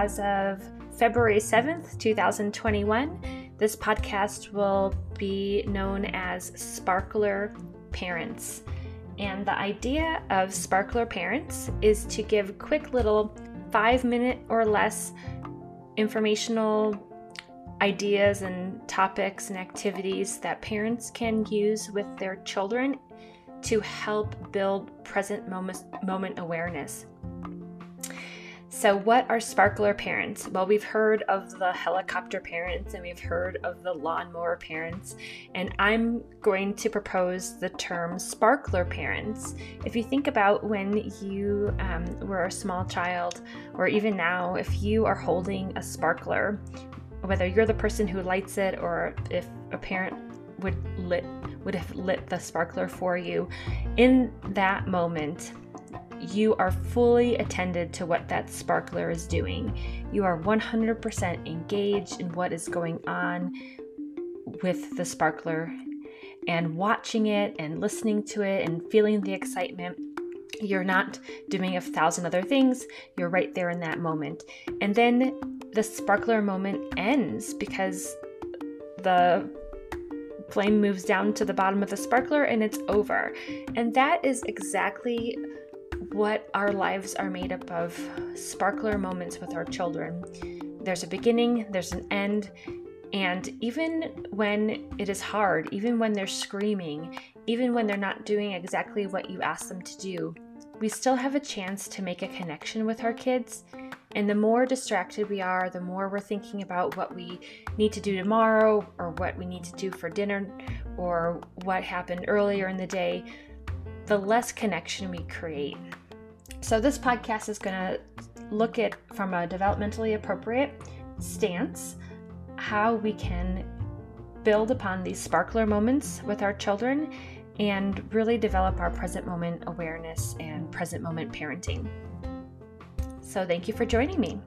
as of February 7th, 2021, this podcast will be known as Sparkler Parents. And the idea of Sparkler Parents is to give quick little five minute or less informational ideas and topics and activities that parents can use with their children to help build present moment, moment awareness. So, what are sparkler parents? Well, we've heard of the helicopter parents and we've heard of the lawnmower parents, and I'm going to propose the term sparkler parents. If you think about when you um, were a small child, or even now, if you are holding a sparkler, whether you're the person who lights it or if a parent would lit would have lit the sparkler for you in that moment you are fully attended to what that sparkler is doing. You are 100% engaged in what is going on with the sparkler and watching it and listening to it and feeling the excitement. You're not doing a thousand other things, you're right there in that moment. And then the sparkler moment ends because the flame moves down to the bottom of the sparkler and it's over. And that is exactly what our lives are made up of sparkler moments with our children. There's a beginning, there's an end, and even when it is hard, even when they're screaming, even when they're not doing exactly what you ask them to do, we still have a chance to make a connection with our kids and the more distracted we are, the more we're thinking about what we need to do tomorrow or what we need to do for dinner or what happened earlier in the day, the less connection we create. So, this podcast is going to look at from a developmentally appropriate stance how we can build upon these sparkler moments with our children and really develop our present moment awareness and present moment parenting. So thank you for joining me.